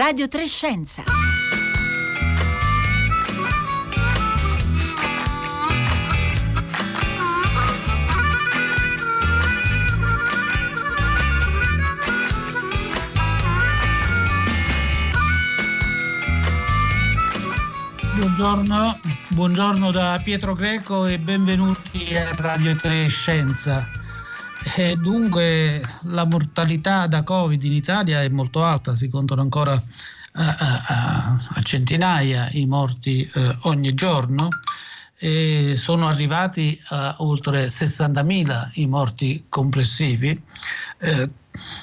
Radio Trescenza. Buongiorno, buongiorno da Pietro Greco e benvenuti a Radio Trescenza. E dunque la mortalità da Covid in Italia è molto alta, si contano ancora a, a, a centinaia i morti eh, ogni giorno e sono arrivati a oltre 60.000 i morti complessivi. Eh,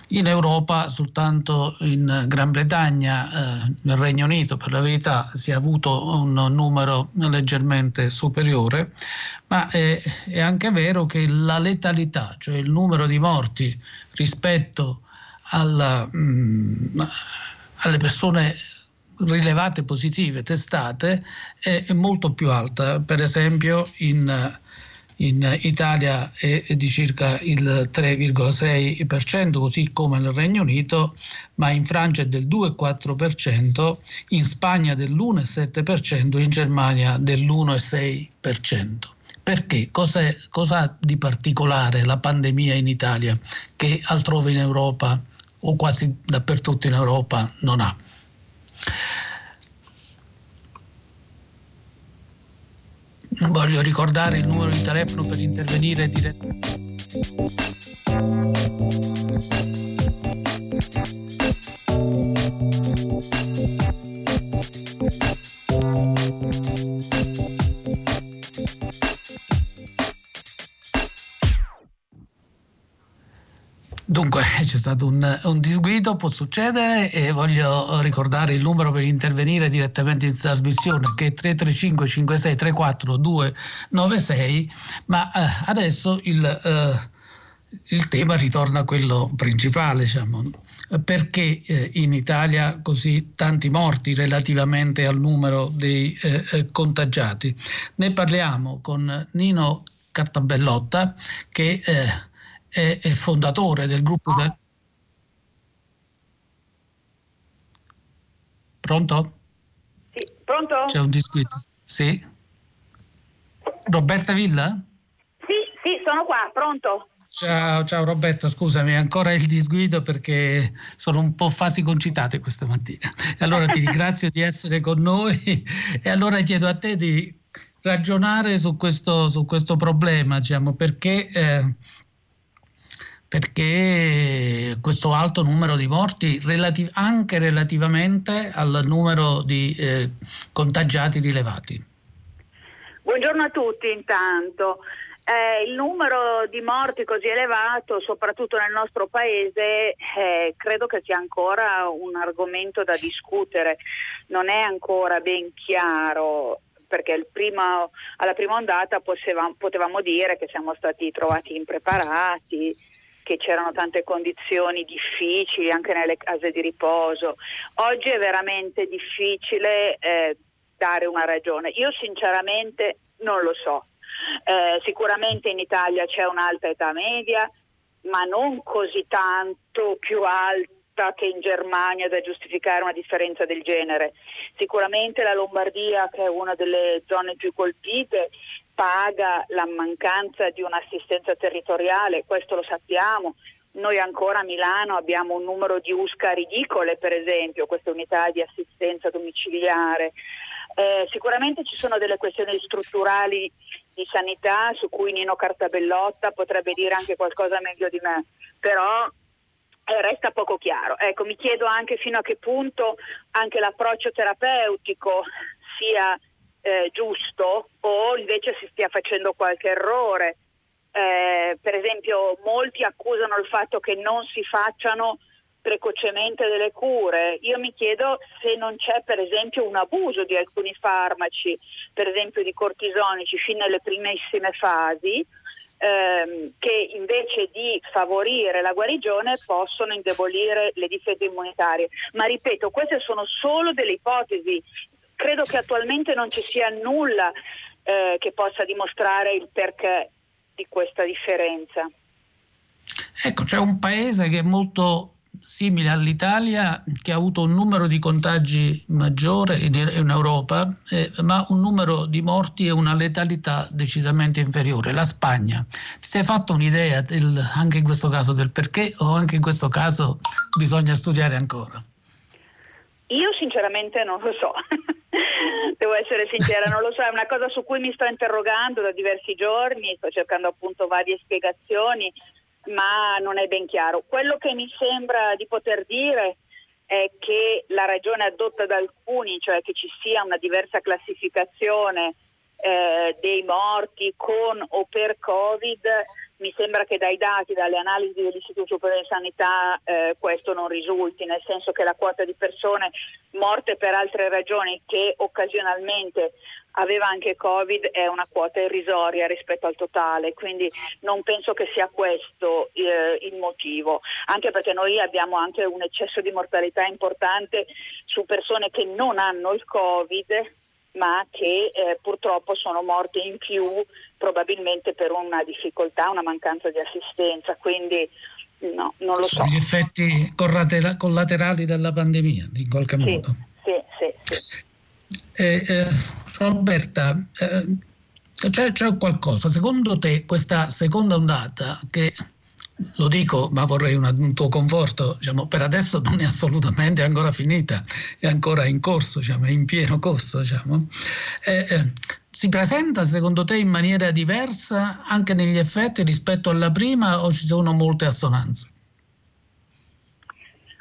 in Europa soltanto in Gran Bretagna, eh, nel Regno Unito per la verità si è avuto un numero leggermente superiore, ma è, è anche vero che la letalità, cioè il numero di morti rispetto alla, mh, mm, alle persone rilevate positive, testate, è, è molto più alta. Per esempio in in Italia è di circa il 3,6%, così come nel Regno Unito, ma in Francia è del 2,4%, in Spagna dell'1,7%, in Germania dell'1,6%. Perché? Cos'è, cosa di particolare la pandemia in Italia che altrove in Europa o quasi dappertutto in Europa non ha? Voglio ricordare il numero di telefono per intervenire direttamente. C'è stato un, un, disguido, può succedere e voglio ricordare il numero per intervenire direttamente in trasmissione che è 335 56 34 296, ma eh, adesso il, eh, il, tema ritorna a quello principale, diciamo. Perché eh, in Italia così tanti morti relativamente al numero dei eh, eh, contagiati? Ne parliamo con Nino Cartabellotta che eh, è, è fondatore del gruppo del... Pronto? Sì, pronto? C'è un disquito. Sì. Roberta Villa? Sì, sì, sono qua, pronto. Ciao, ciao Roberto, scusami, ancora il disguido perché sono un po' fasi concitate questa mattina. Allora ti ringrazio di essere con noi e allora chiedo a te di ragionare su questo, su questo problema, diciamo, perché eh, perché questo alto numero di morti relativ- anche relativamente al numero di eh, contagiati rilevati. Buongiorno a tutti intanto. Eh, il numero di morti così elevato, soprattutto nel nostro paese, eh, credo che sia ancora un argomento da discutere. Non è ancora ben chiaro perché primo, alla prima ondata potevamo, potevamo dire che siamo stati trovati impreparati, che c'erano tante condizioni difficili anche nelle case di riposo. Oggi è veramente difficile eh, dare una ragione. Io sinceramente non lo so. Eh, sicuramente in Italia c'è un'alta età media, ma non così tanto più alta che in Germania da giustificare una differenza del genere. Sicuramente la Lombardia, che è una delle zone più colpite, paga la mancanza di un'assistenza territoriale, questo lo sappiamo. Noi ancora a Milano abbiamo un numero di USCA ridicole, per esempio, queste unità di assistenza domiciliare. Eh, sicuramente ci sono delle questioni strutturali di sanità su cui Nino Cartabellotta potrebbe dire anche qualcosa meglio di me, però eh, resta poco chiaro. Ecco, mi chiedo anche fino a che punto anche l'approccio terapeutico sia eh, giusto o invece si stia facendo qualche errore. Eh, per esempio molti accusano il fatto che non si facciano precocemente delle cure. Io mi chiedo se non c'è per esempio un abuso di alcuni farmaci, per esempio di cortisonici, fin nelle primissime fasi, ehm, che invece di favorire la guarigione possono indebolire le difese immunitarie. Ma ripeto, queste sono solo delle ipotesi credo che attualmente non ci sia nulla eh, che possa dimostrare il perché di questa differenza. Ecco, c'è un paese che è molto simile all'Italia che ha avuto un numero di contagi maggiore in Europa, eh, ma un numero di morti e una letalità decisamente inferiore, la Spagna. Ti sei fatto un'idea del, anche in questo caso del perché o anche in questo caso bisogna studiare ancora? Io sinceramente non lo so, devo essere sincera, non lo so, è una cosa su cui mi sto interrogando da diversi giorni, sto cercando appunto varie spiegazioni, ma non è ben chiaro. Quello che mi sembra di poter dire è che la ragione adotta da alcuni, cioè che ci sia una diversa classificazione eh, dei morti con o per Covid, mi sembra che dai dati, dalle analisi dell'Istituto Superiore di Sanità eh, questo non risulti, nel senso che la quota di persone morte per altre ragioni che occasionalmente aveva anche Covid è una quota irrisoria rispetto al totale, quindi non penso che sia questo eh, il motivo, anche perché noi abbiamo anche un eccesso di mortalità importante su persone che non hanno il Covid ma che eh, purtroppo sono morte in più probabilmente per una difficoltà, una mancanza di assistenza, quindi no, non lo so. Gli effetti collaterali della pandemia, in qualche sì, modo. Sì, sì, sì. Eh, eh, Roberta, eh, c'è, c'è qualcosa, secondo te questa seconda ondata che lo dico, ma vorrei una, un tuo conforto, diciamo, per adesso non è assolutamente ancora finita, è ancora in corso, diciamo, è in pieno corso. Diciamo. Eh, eh, si presenta secondo te in maniera diversa anche negli effetti rispetto alla prima o ci sono molte assonanze?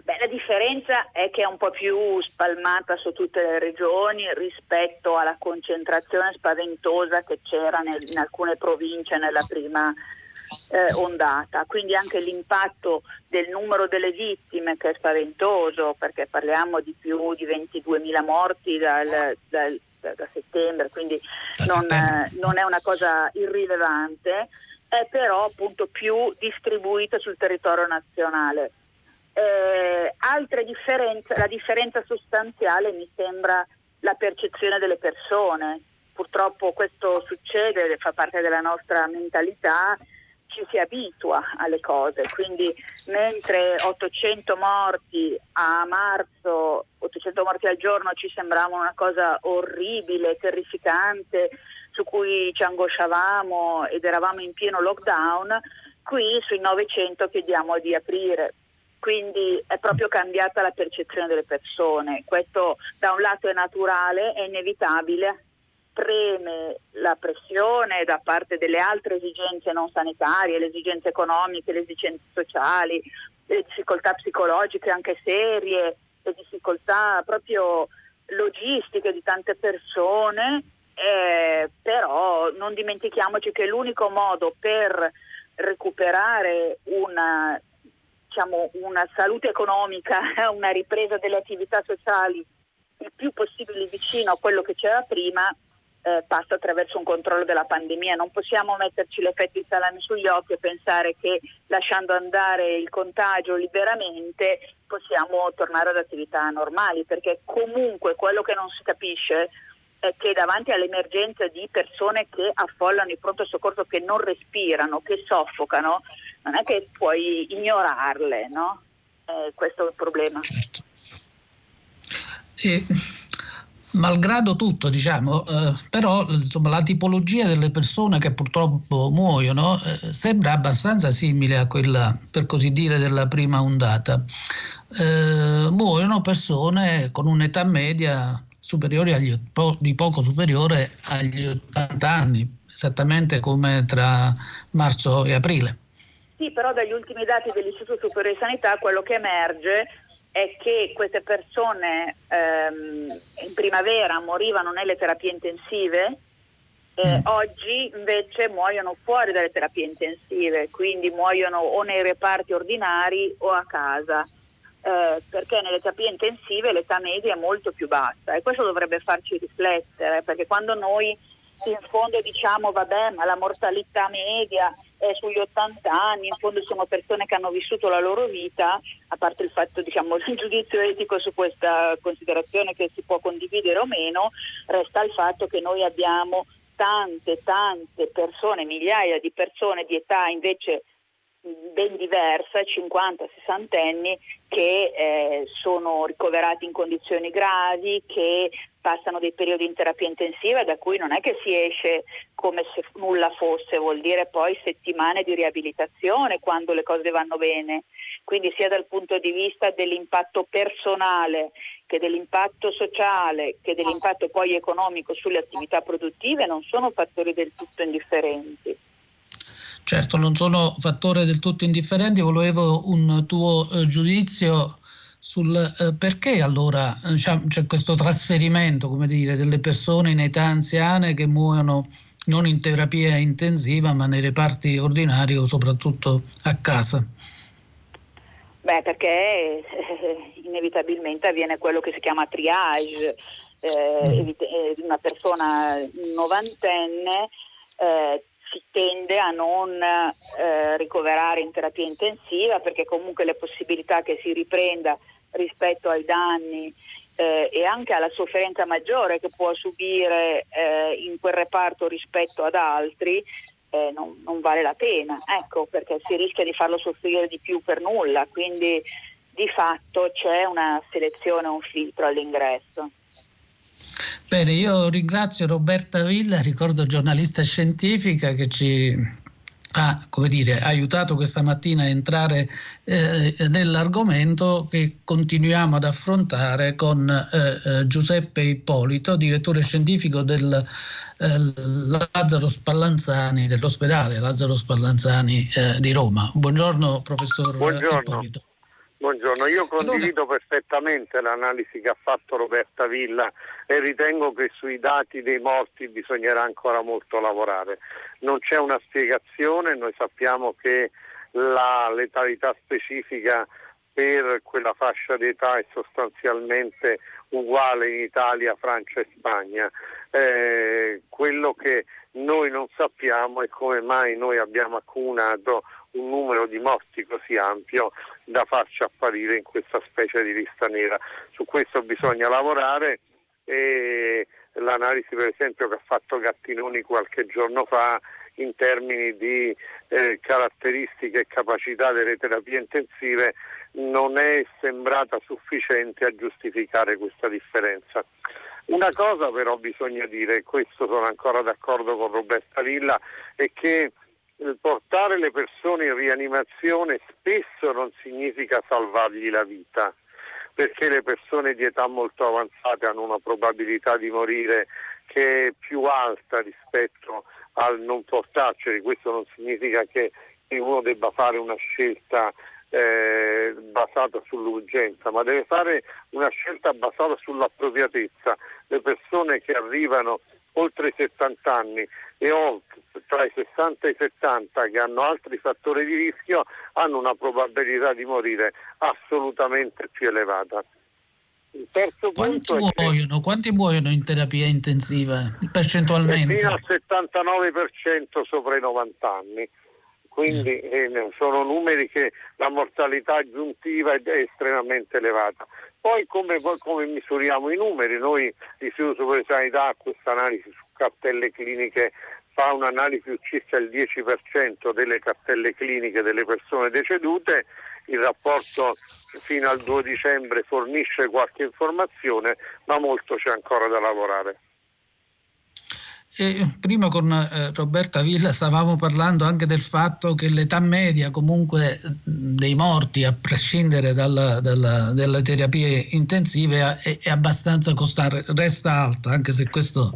Beh, la differenza è che è un po' più spalmata su tutte le regioni rispetto alla concentrazione spaventosa che c'era nel, in alcune province nella prima eh, ondata, quindi anche l'impatto del numero delle vittime che è spaventoso perché parliamo di più di 22.000 morti dal, dal, da, settembre, quindi non, settembre. Eh, non, è una cosa irrilevante, è però appunto più distribuita sul territorio nazionale. Eh, altre differenze, la differenza sostanziale mi sembra la percezione delle persone. Purtroppo questo succede, fa parte della nostra mentalità ci si abitua alle cose, quindi mentre 800 morti a marzo, 800 morti al giorno ci sembravano una cosa orribile, terrificante, su cui ci angosciavamo ed eravamo in pieno lockdown, qui sui 900 chiediamo di aprire. Quindi è proprio cambiata la percezione delle persone. Questo da un lato è naturale, è inevitabile, preme la pressione da parte delle altre esigenze non sanitarie, le esigenze economiche, le esigenze sociali, le difficoltà psicologiche anche serie, le difficoltà proprio logistiche di tante persone, eh, però non dimentichiamoci che l'unico modo per recuperare una, diciamo, una salute economica, una ripresa delle attività sociali il più possibile vicino a quello che c'era prima eh, passa attraverso un controllo della pandemia. Non possiamo metterci l'effetto di salame sugli occhi e pensare che lasciando andare il contagio liberamente possiamo tornare ad attività normali, perché comunque quello che non si capisce è che davanti all'emergenza di persone che affollano il pronto soccorso, che non respirano, che soffocano, non è che puoi ignorarle, no? Eh, questo è il problema. Certo. E malgrado tutto, diciamo, eh, però insomma, la tipologia delle persone che purtroppo muoiono eh, sembra abbastanza simile a quella, per così dire, della prima ondata. Eh, muoiono persone con un'età media superiore agli, po- di poco superiore agli 80 anni, esattamente come tra marzo e aprile. Sì, però dagli ultimi dati dell'Istituto Superiore di Sanità quello che emerge è che queste persone ehm, in primavera morivano nelle terapie intensive, eh, oggi invece muoiono fuori dalle terapie intensive, quindi muoiono o nei reparti ordinari o a casa. Eh, perché nelle terapie intensive l'età media è molto più bassa e questo dovrebbe farci riflettere perché quando noi in fondo diciamo vabbè ma la mortalità media è sugli 80 anni, in fondo siamo persone che hanno vissuto la loro vita, a parte il fatto diciamo il giudizio etico su questa considerazione che si può condividere o meno, resta il fatto che noi abbiamo tante tante persone, migliaia di persone di età invece ben diversa, 50-60 anni, che eh, sono ricoverati in condizioni gravi, che passano dei periodi in terapia intensiva da cui non è che si esce come se nulla fosse, vuol dire poi settimane di riabilitazione quando le cose vanno bene. Quindi sia dal punto di vista dell'impatto personale che dell'impatto sociale che dell'impatto poi economico sulle attività produttive non sono fattori del tutto indifferenti. Certo, non sono fattori del tutto indifferenti, volevo un tuo eh, giudizio sul eh, perché allora eh, c'è questo trasferimento come dire, delle persone in età anziane che muoiono non in terapia intensiva ma nei reparti ordinari o soprattutto a casa. Beh, perché eh, inevitabilmente avviene quello che si chiama triage, eh, mm. eh una persona novantenne eh, si tende a non eh, ricoverare in terapia intensiva perché comunque le possibilità che si riprenda rispetto ai danni eh, e anche alla sofferenza maggiore che può subire eh, in quel reparto rispetto ad altri eh, non, non, vale la pena, ecco perché si rischia di farlo soffrire di più per nulla, quindi di fatto c'è una selezione, un filtro all'ingresso. Bene, io ringrazio Roberta Villa, ricordo giornalista scientifica che ci ha dire, aiutato questa mattina a entrare eh, nell'argomento che continuiamo ad affrontare con eh, eh Giuseppe Ippolito, direttore scientifico del eh, Lazzaro Spallanzani, dell'ospedale Lazzaro Spallanzani eh, di Roma. Buongiorno professor Buongiorno. Ippolito. Buongiorno, io condivido perfettamente l'analisi che ha fatto Roberta Villa e ritengo che sui dati dei morti bisognerà ancora molto lavorare. Non c'è una spiegazione, noi sappiamo che la letalità specifica per quella fascia d'età è sostanzialmente uguale in Italia, Francia e Spagna. Eh, quello che noi non sappiamo è come mai noi abbiamo accumulato un numero di morti così ampio da farci apparire in questa specie di lista nera. Su questo bisogna lavorare e l'analisi per esempio che ha fatto Gattinoni qualche giorno fa in termini di eh, caratteristiche e capacità delle terapie intensive non è sembrata sufficiente a giustificare questa differenza. Una cosa però bisogna dire, e questo sono ancora d'accordo con Roberta Villa, è che portare le persone in rianimazione spesso non significa salvargli la vita, perché le persone di età molto avanzate hanno una probabilità di morire che è più alta rispetto al non portarceli. Questo non significa che uno debba fare una scelta eh, basata sull'urgenza, ma deve fare una scelta basata sull'appropriatezza. Le persone che arrivano oltre i 70 anni e oltre, tra i 60 e i 70 che hanno altri fattori di rischio hanno una probabilità di morire assolutamente più elevata. Quanti, muoiono, che, quanti muoiono in terapia intensiva percentualmente? Fino al 79% sopra i 90 anni quindi eh, sono numeri che la mortalità aggiuntiva è, estremamente elevata. Poi come, come, misuriamo i numeri? Noi, l'Istituto Superiore di Sanità, questa analisi su cartelle cliniche fa un'analisi su circa il 10% delle cartelle cliniche delle persone decedute, il rapporto fino al 2 dicembre fornisce qualche informazione, ma molto c'è ancora da lavorare. E prima con eh, Roberta Villa stavamo parlando anche del fatto che l'età media comunque dei morti, a prescindere dalla, dalla, dalle terapie intensive, è, è, abbastanza costante, resta alta, anche se questo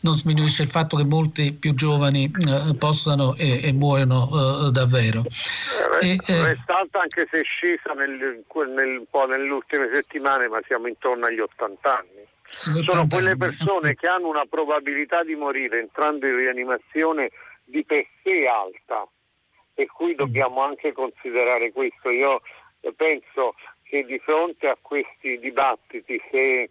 non sminuisce il fatto che molti più giovani eh, possano e, e muoiono eh, davvero. E, eh, resta alta anche se è scesa nel, nel, un po' nelle ultime settimane, ma siamo intorno agli 80 anni sono quelle persone che hanno una probabilità di morire entrando in rianimazione di per sé alta per cui dobbiamo anche considerare questo. Io penso che di fronte a questi dibattiti, se,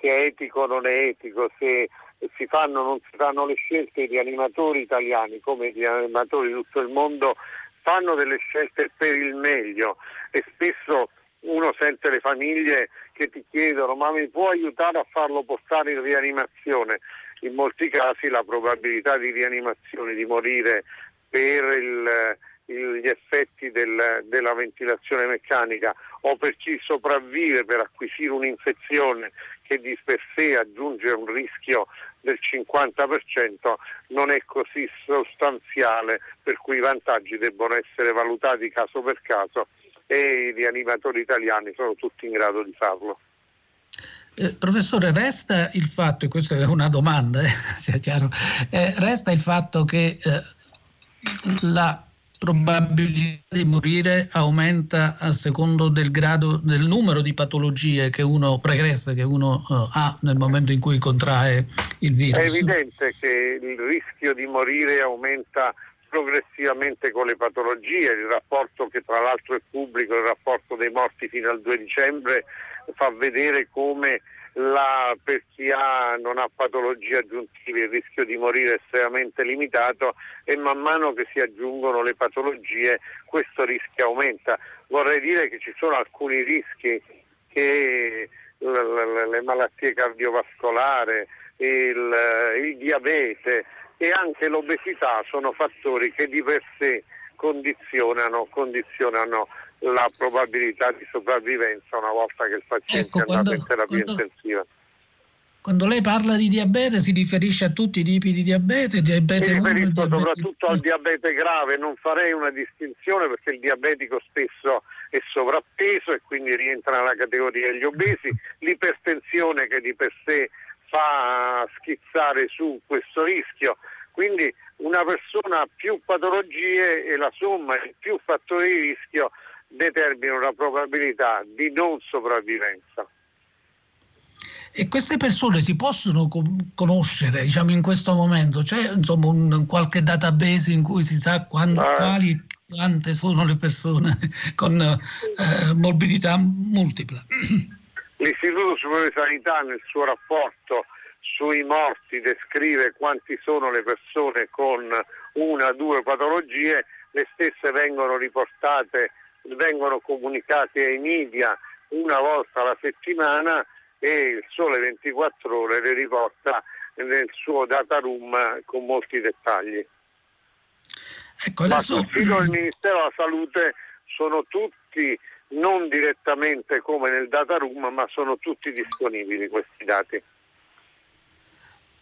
se è etico o non è etico, se si fanno o non si fanno le scelte, i rianimatori italiani come i rianimatori di tutto il mondo fanno delle scelte per il meglio. E spesso uno sente le famiglie che ti chiedono ma mi può aiutare a farlo portare in rianimazione? In molti casi la probabilità di rianimazione, di morire per il, gli effetti del, della ventilazione meccanica o per chi sopravvive per acquisire un'infezione che di per sé aggiunge un rischio del 50% non è così sostanziale per cui i vantaggi debbono essere valutati caso per caso e i rianimatori italiani sono tutti in grado di farlo. Eh, professore, resta il fatto, e questa è una domanda, eh, sia chiaro, eh, resta il fatto che eh, la probabilità di morire aumenta a secondo del grado del numero di patologie che uno pregressa, che uno uh, ha nel momento in cui contrae il virus. È evidente che il rischio di morire aumenta progressivamente con le patologie, il rapporto che tra l'altro è pubblico, il rapporto dei morti fino al 2 dicembre fa vedere come la, per chi ha, non ha patologie aggiuntive il rischio di morire è estremamente limitato e man mano che si aggiungono le patologie questo rischio aumenta. Vorrei dire che ci sono alcuni rischi che le malattie cardiovascolari, il, il diabete e anche l'obesità sono fattori che di per sé condizionano, condizionano la probabilità di sopravvivenza una volta che il paziente ecco, è andato in terapia quando, intensiva. Quando lei parla di diabete si riferisce a tutti i tipi di diabete? diabete Mi riferisco 1, soprattutto al diabete grave, non farei una distinzione perché il diabetico spesso è sovrappeso e quindi rientra nella categoria degli obesi, l'ipertensione che di per sé fa schizzare su questo rischio. Quindi una persona ha più patologie e la somma di più fattori di rischio determina una probabilità di non sopravvivenza. E queste persone si possono conoscere diciamo, in questo momento? C'è insomma, un, qualche database in cui si sa quando, ah. quali, quante sono le persone con eh, morbidità multipla? L'Istituto Superiore di Sanità nel suo rapporto sui morti descrive quanti sono le persone con una o due patologie, le stesse vengono riportate vengono comunicati ai media una volta alla settimana e il Sole 24 ore le riporta nel suo data room con molti dettagli. Ecco, adesso... Ma sul sito del Ministero della Salute sono tutti non direttamente come nel data room, ma sono tutti disponibili questi dati.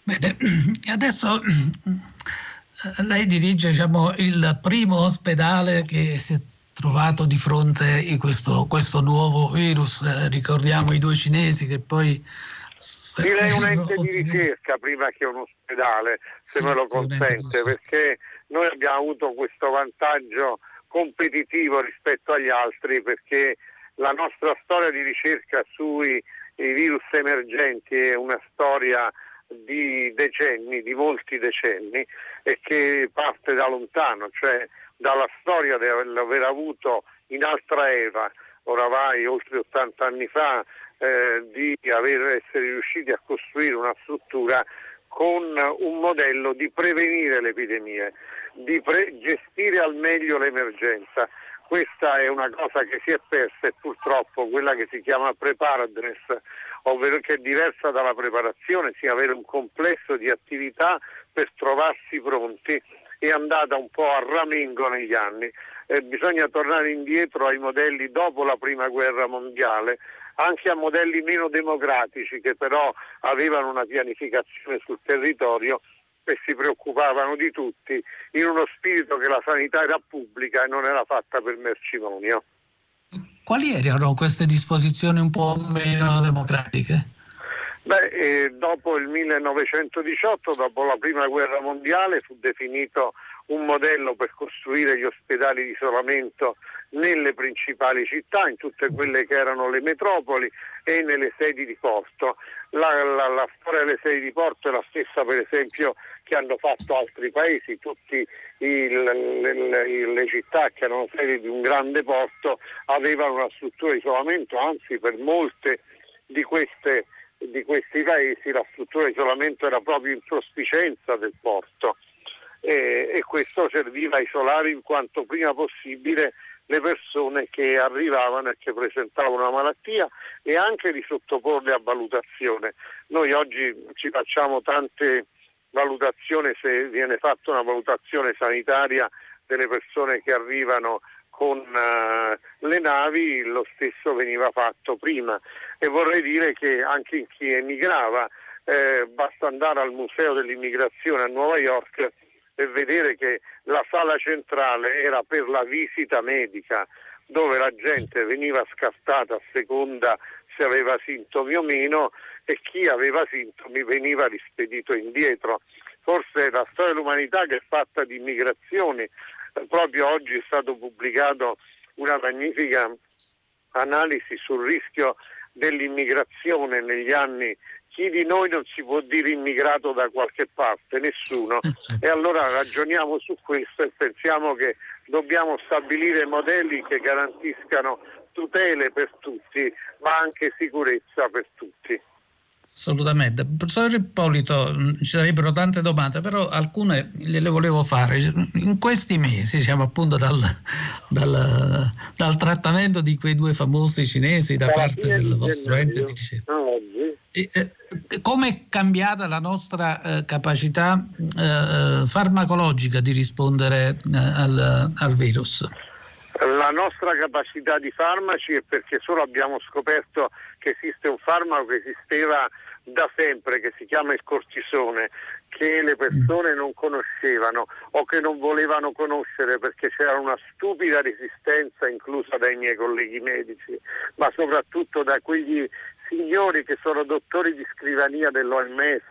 Bene, adesso eh, lei dirige diciamo, il primo ospedale che si è trovato di fronte a questo, questo nuovo virus. Eh, ricordiamo i due cinesi che poi... Direi un ente di ricerca prima che un ospedale, se sì, me lo consente, perché noi abbiamo avuto questo vantaggio competitivo rispetto agli altri perché la nostra storia di ricerca sui virus emergenti è una storia di decenni, di molti decenni e che parte da lontano, cioè dalla storia di aver avuto in altra era, oramai oltre 80 anni fa, eh, di aver, essere riusciti a costruire una struttura con un modello di prevenire le epidemie, di pre- gestire al meglio l'emergenza questa è una cosa che si è persa e purtroppo quella che si chiama preparedness, ovvero che è diversa dalla preparazione, sia avere un complesso di attività per trovarsi pronti è andata un po' a ramengo negli anni. Eh, bisogna tornare indietro ai modelli dopo la prima guerra mondiale, anche a modelli meno democratici che però avevano una pianificazione sul territorio e si preoccupavano di tutti in uno spirito che la sanità era pubblica e non era fatta per mercimonio. Quali erano queste disposizioni un po' meno democratiche? Beh, eh, dopo il 1918, dopo la prima guerra mondiale, fu definito un modello per costruire gli ospedali di isolamento nelle principali città, in tutte quelle che erano le metropoli e nelle sedi di porto. La, la, la storia delle sedi di porto è la stessa per esempio che hanno fatto altri paesi, tutte le, città che erano sedi di un grande porto avevano una struttura di isolamento, anzi per molte di queste di questi paesi la struttura di isolamento era proprio in prospicienza del porto e, e questo serviva a isolare in quanto prima possibile le persone che arrivavano e che presentavano una malattia e anche di sottoporle a valutazione. Noi oggi ci facciamo tante valutazioni se viene fatta una valutazione sanitaria delle persone che arrivano con uh, le navi, lo stesso veniva fatto prima e vorrei dire che anche chi emigrava eh, basta andare al Museo dell'Immigrazione a New York e vedere che la sala centrale era per la visita medica dove la gente veniva scartata a seconda se aveva sintomi o meno e chi aveva sintomi veniva rispedito indietro. Forse la storia dell'umanità che è fatta di immigrazioni, proprio oggi è stato pubblicato una magnifica analisi sul rischio dell'immigrazione negli anni chi di noi non si può dire immigrato da qualche parte? Nessuno. E allora ragioniamo su questo e pensiamo che dobbiamo stabilire modelli che garantiscano tutele per tutti, ma anche sicurezza per tutti. Assolutamente. Professor Ippolito, mm, ci sarebbero tante domande, però alcune le volevo fare. In questi mesi, siamo appunto dal, dal, dal trattamento di quei due famosi cinesi da parte del vostro ente di ricerca. Come è cambiata la nostra eh, capacità eh, farmacologica di rispondere eh, al, al virus? La nostra capacità di farmaci è perché solo abbiamo scoperto che esiste un farmaco che esisteva da sempre, che si chiama il cortisone, che le persone non conoscevano o che non volevano conoscere perché c'era una stupida resistenza inclusa dai miei colleghi medici, ma soprattutto da quegli signori che sono dottori di scrivania dell'OMS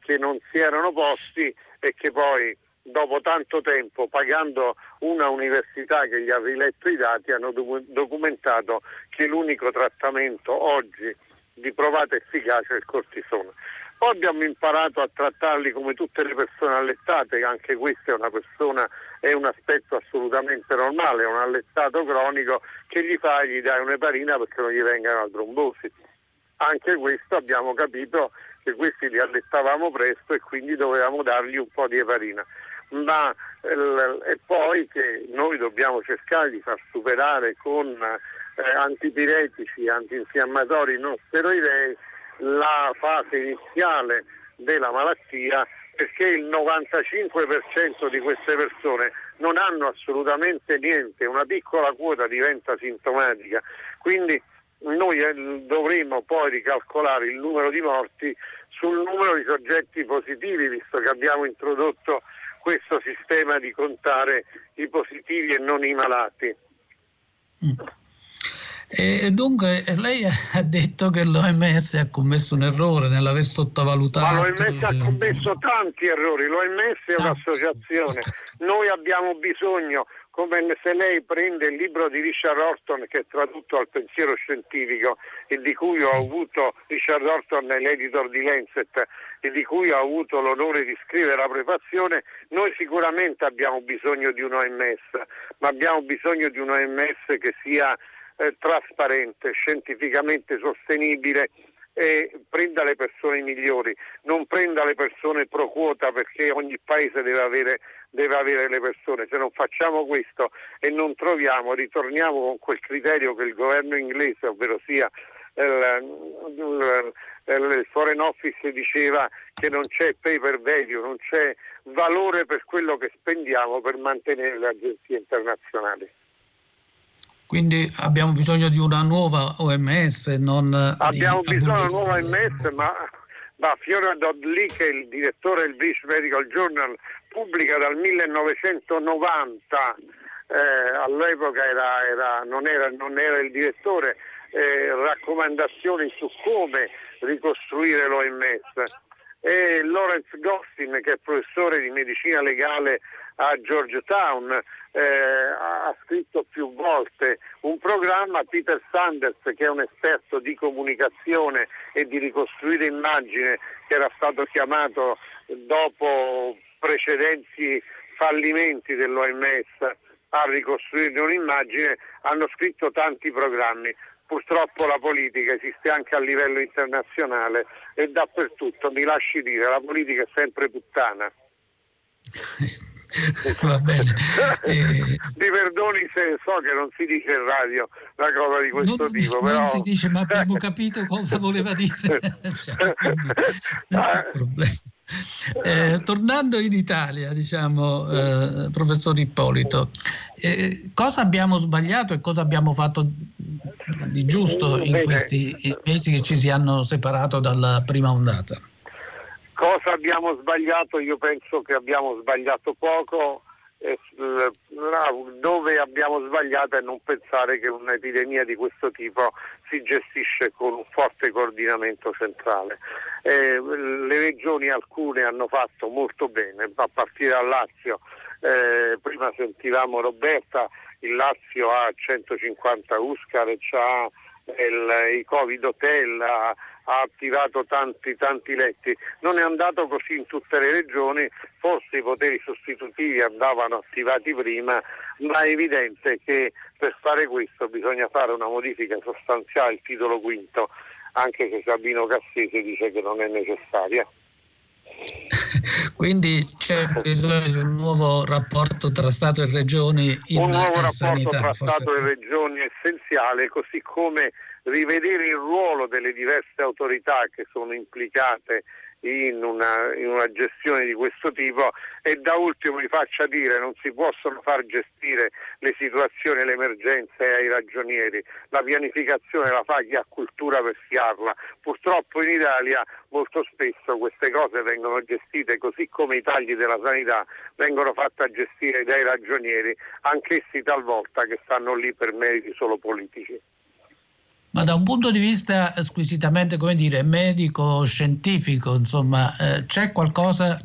che non si erano posti e che poi dopo tanto tempo, pagando una università che gli ha riletto i dati, hanno documentato che l'unico trattamento oggi di provata efficacia il cortisone. Poi abbiamo imparato a trattarli come tutte le persone allettate, anche questa è una persona, è un aspetto assolutamente normale, è un allettato cronico che gli fai, gli dai un'eparina perché non gli venga una trombosi. Anche questo abbiamo capito che questi li allettavamo presto e quindi dovevamo dargli un po' di eparina ma eh, e poi che noi dobbiamo cercare di far superare con eh, antipiretici, antinfiammatori non steroidei la fase iniziale della malattia perché il 95% di queste persone non hanno assolutamente niente, una piccola quota diventa sintomatica. Quindi noi eh, dovremo poi ricalcolare il numero di morti sul numero di soggetti positivi, visto che abbiamo introdotto questo sistema di contare i positivi e non i malati. Mm. E dunque lei ha detto che l'OMS ha commesso un errore nell'aver sottovalutato. Ma l'OMS ha commesso tanti errori, l'OMS è un'associazione, noi abbiamo bisogno, come se lei prende il libro di Richard Horton che è tradotto al pensiero scientifico e di cui ho avuto, Richard Horton è l'editor di Lancet e di cui ho avuto l'onore di scrivere la prefazione, noi sicuramente abbiamo bisogno di un OMS, ma abbiamo bisogno di un OMS che sia eh, trasparente, scientificamente sostenibile e prenda le persone migliori, non prenda le persone pro quota perché ogni paese deve avere, deve avere, le persone. Se non facciamo questo e non troviamo, ritorniamo con quel criterio che il governo inglese, ovvero sia il, il Foreign Office diceva che non c'è pay per value, non c'è valore per quello che spendiamo per mantenere le agenzie internazionali. Quindi abbiamo bisogno di una nuova OMS, non Abbiamo di bisogno di una nuova OMS, ma, ma Fiona Dodley, che è il direttore del British Medical Journal, pubblica dal 1990, eh, all'epoca era, era, non, era, non, era, il direttore, eh, raccomandazioni su come ricostruire l'OMS. E Lawrence Gostin, che è professore di medicina legale a Georgetown, eh, ha scritto più volte un programma, Peter Sanders che è un esperto di comunicazione e di ricostruire immagine che era stato chiamato dopo precedenti fallimenti dell'OMS a ricostruire un'immagine, hanno scritto tanti programmi. Purtroppo la politica esiste anche a livello internazionale e dappertutto, mi lasci dire, la politica è sempre puttana. Va bene. Eh, Mi perdoni se so che non si dice in radio una cosa di questo non, tipo. Non però... si dice, ma abbiamo capito cosa voleva dire. cioè, quindi, nessun problema. Eh, tornando in Italia, diciamo, eh, professor Ippolito, eh, cosa abbiamo sbagliato e cosa abbiamo fatto di giusto in questi mesi che ci si hanno separato dalla prima ondata? Cosa abbiamo sbagliato? Io penso che abbiamo sbagliato poco dove abbiamo sbagliato è non pensare che un'epidemia di questo tipo si gestisce con un forte coordinamento centrale. Eh, le regioni alcune hanno fatto molto bene, a partire dal Lazio, eh, prima sentivamo Roberta, il Lazio ha 150 Uscar, ha il, i Covid Hotel, ha, ha attivato tanti, tanti letti. Non è andato così in tutte le regioni, forse i poteri sostitutivi andavano attivati prima, ma è evidente che per fare questo bisogna fare una modifica sostanziale al titolo quinto, anche se Sabino Cassese dice che non è necessaria. Quindi c'è bisogno di un nuovo rapporto tra Stato e Regioni in Un nuovo rapporto sanità, tra Stato e Regioni è essenziale, così come rivedere il ruolo delle diverse autorità che sono implicate in una, in una, gestione di questo tipo e da ultimo mi faccia dire non si possono far gestire le situazioni le emergenze ai ragionieri, la pianificazione la fa chi ha cultura per fiarla. Purtroppo in Italia molto spesso queste cose vengono gestite così come i tagli della sanità vengono fatti a gestire dai ragionieri, anch'essi talvolta che stanno lì per meriti solo politici ma da un punto di vista squisitamente, come dire, medico, scientifico, insomma, eh, c'è qualcosa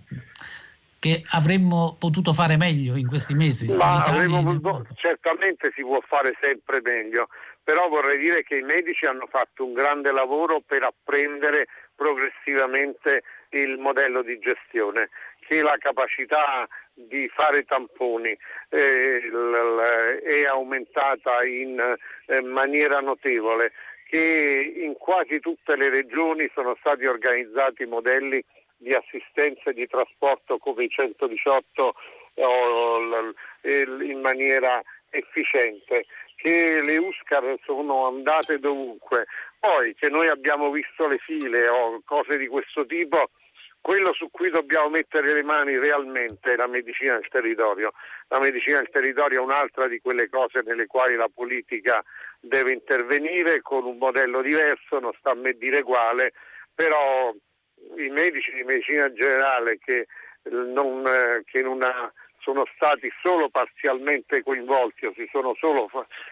che avremmo potuto fare meglio in questi mesi? Ma avremmo, certamente si può fare sempre meglio, però vorrei dire che i medici hanno fatto un grande lavoro per apprendere progressivamente il modello di gestione, che la capacità di fare tamponi eh, è aumentata in eh, maniera notevole, che in quasi tutte le regioni sono stati organizzati modelli di assistenza e di trasporto come i 118 in maniera efficiente, che le USCAR sono andate dovunque. Poi che noi abbiamo visto le file o cose di questo tipo quello su cui dobbiamo mettere le mani realmente è la medicina del territorio. La medicina del territorio è un'altra di quelle cose nelle quali la politica deve intervenire con un modello diverso, non sta a me dire quale, però i medici di medicina generale che non, che non ha, sono stati solo parzialmente coinvolti o si sono solo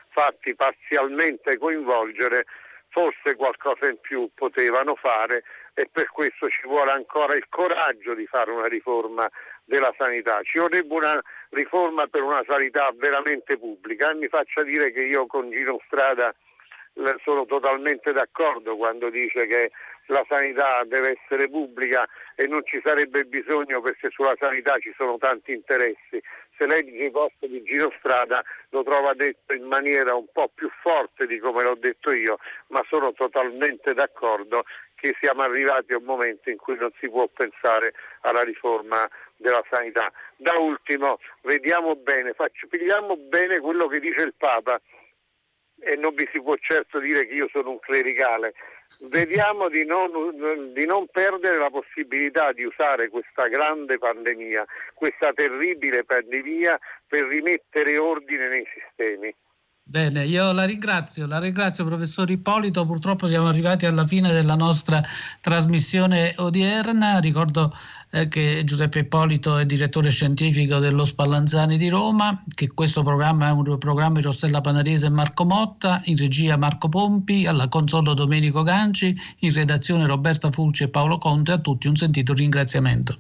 fatti parzialmente coinvolgere forse qualcosa in più potevano fare e per questo ci vuole ancora il coraggio di fare una riforma della sanità. Ci vorrebbe una riforma per una sanità veramente pubblica mi faccia dire che io con Gino Strada sono totalmente d'accordo quando dice che la sanità deve essere pubblica e non ci sarebbe bisogno perché sulla sanità ci sono tanti interessi. Se lei dice i di Gino Strada lo trova detto in maniera un po' più forte di come l'ho detto io, ma sono totalmente d'accordo che siamo arrivati a un momento in cui non si può pensare alla riforma della sanità. Da ultimo, vediamo bene, faccio, pigliamo bene quello che dice il Papa e non vi si può certo dire che io sono un clericale. Vediamo di non, di non, perdere la possibilità di usare questa grande pandemia, questa terribile pandemia per rimettere ordine nei sistemi. Bene, io la ringrazio, la ringrazio professor Ippolito, purtroppo siamo arrivati alla fine della nostra trasmissione odierna, ricordo eh, che Giuseppe Ippolito è direttore scientifico dello Spallanzani di Roma, che questo programma è un programma di Rossella Panarese e Marco Motta, in regia Marco Pompi, alla console Domenico Ganci, in redazione Roberta Fulci e Paolo Conte, a tutti un sentito ringraziamento.